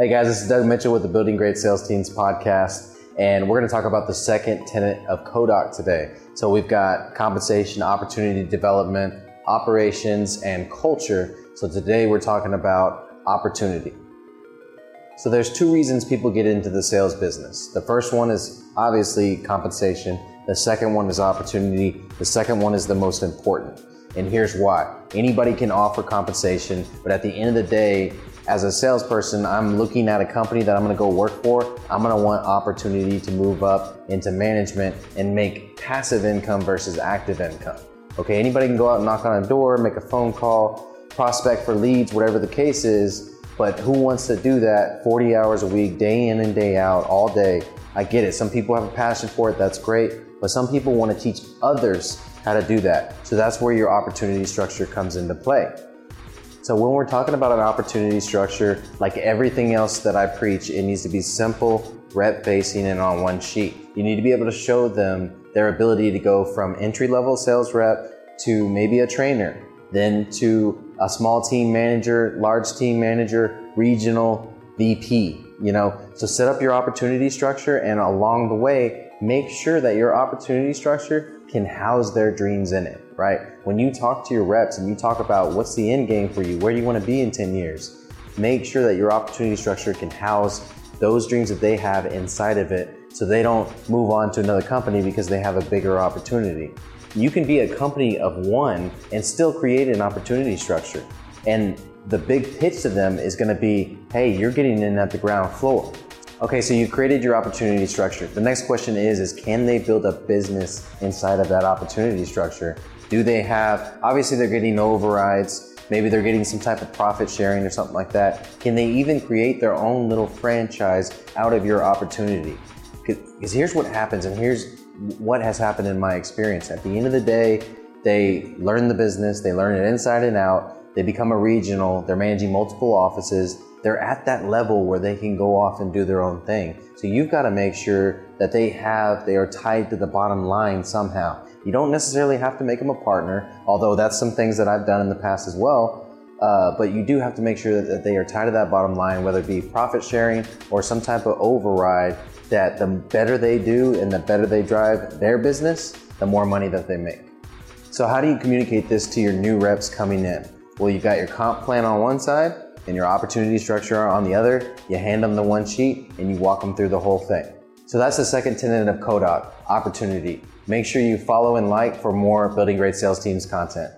Hey guys, this is Doug Mitchell with the Building Great Sales Teams podcast, and we're going to talk about the second tenet of CODOC today. So we've got compensation, opportunity development, operations, and culture. So today we're talking about opportunity. So there's two reasons people get into the sales business. The first one is obviously compensation. The second one is opportunity. The second one is the most important. And here's why. Anybody can offer compensation, but at the end of the day, as a salesperson, I'm looking at a company that I'm gonna go work for. I'm gonna want opportunity to move up into management and make passive income versus active income. Okay, anybody can go out and knock on a door, make a phone call, prospect for leads, whatever the case is, but who wants to do that 40 hours a week, day in and day out, all day? I get it. Some people have a passion for it, that's great, but some people wanna teach others how to do that. So that's where your opportunity structure comes into play. So when we're talking about an opportunity structure, like everything else that I preach, it needs to be simple, rep facing, and on one sheet. You need to be able to show them their ability to go from entry level sales rep to maybe a trainer, then to a small team manager, large team manager, regional VP, you know. So set up your opportunity structure and along the way, make sure that your opportunity structure can house their dreams in it right? When you talk to your reps and you talk about what's the end game for you, where do you want to be in 10 years, make sure that your opportunity structure can house those dreams that they have inside of it so they don't move on to another company because they have a bigger opportunity. You can be a company of one and still create an opportunity structure. And the big pitch to them is going to be, hey, you're getting in at the ground floor. Okay, so you created your opportunity structure. The next question is, is can they build a business inside of that opportunity structure? Do they have, obviously they're getting overrides, maybe they're getting some type of profit sharing or something like that. Can they even create their own little franchise out of your opportunity? Because here's what happens, and here's what has happened in my experience. At the end of the day, they learn the business, they learn it inside and out, they become a regional, they're managing multiple offices, they're at that level where they can go off and do their own thing. So you've got to make sure that they have, they are tied to the bottom line somehow. You don't necessarily have to make them a partner, although that's some things that I've done in the past as well. Uh, but you do have to make sure that, that they are tied to that bottom line, whether it be profit sharing or some type of override that the better they do and the better they drive their business, the more money that they make. So how do you communicate this to your new reps coming in? Well, you've got your comp plan on one side and your opportunity structure on the other. You hand them the one sheet and you walk them through the whole thing. So that's the second tenet of CODOC, opportunity. Make sure you follow and like for more Building Great Sales Teams content.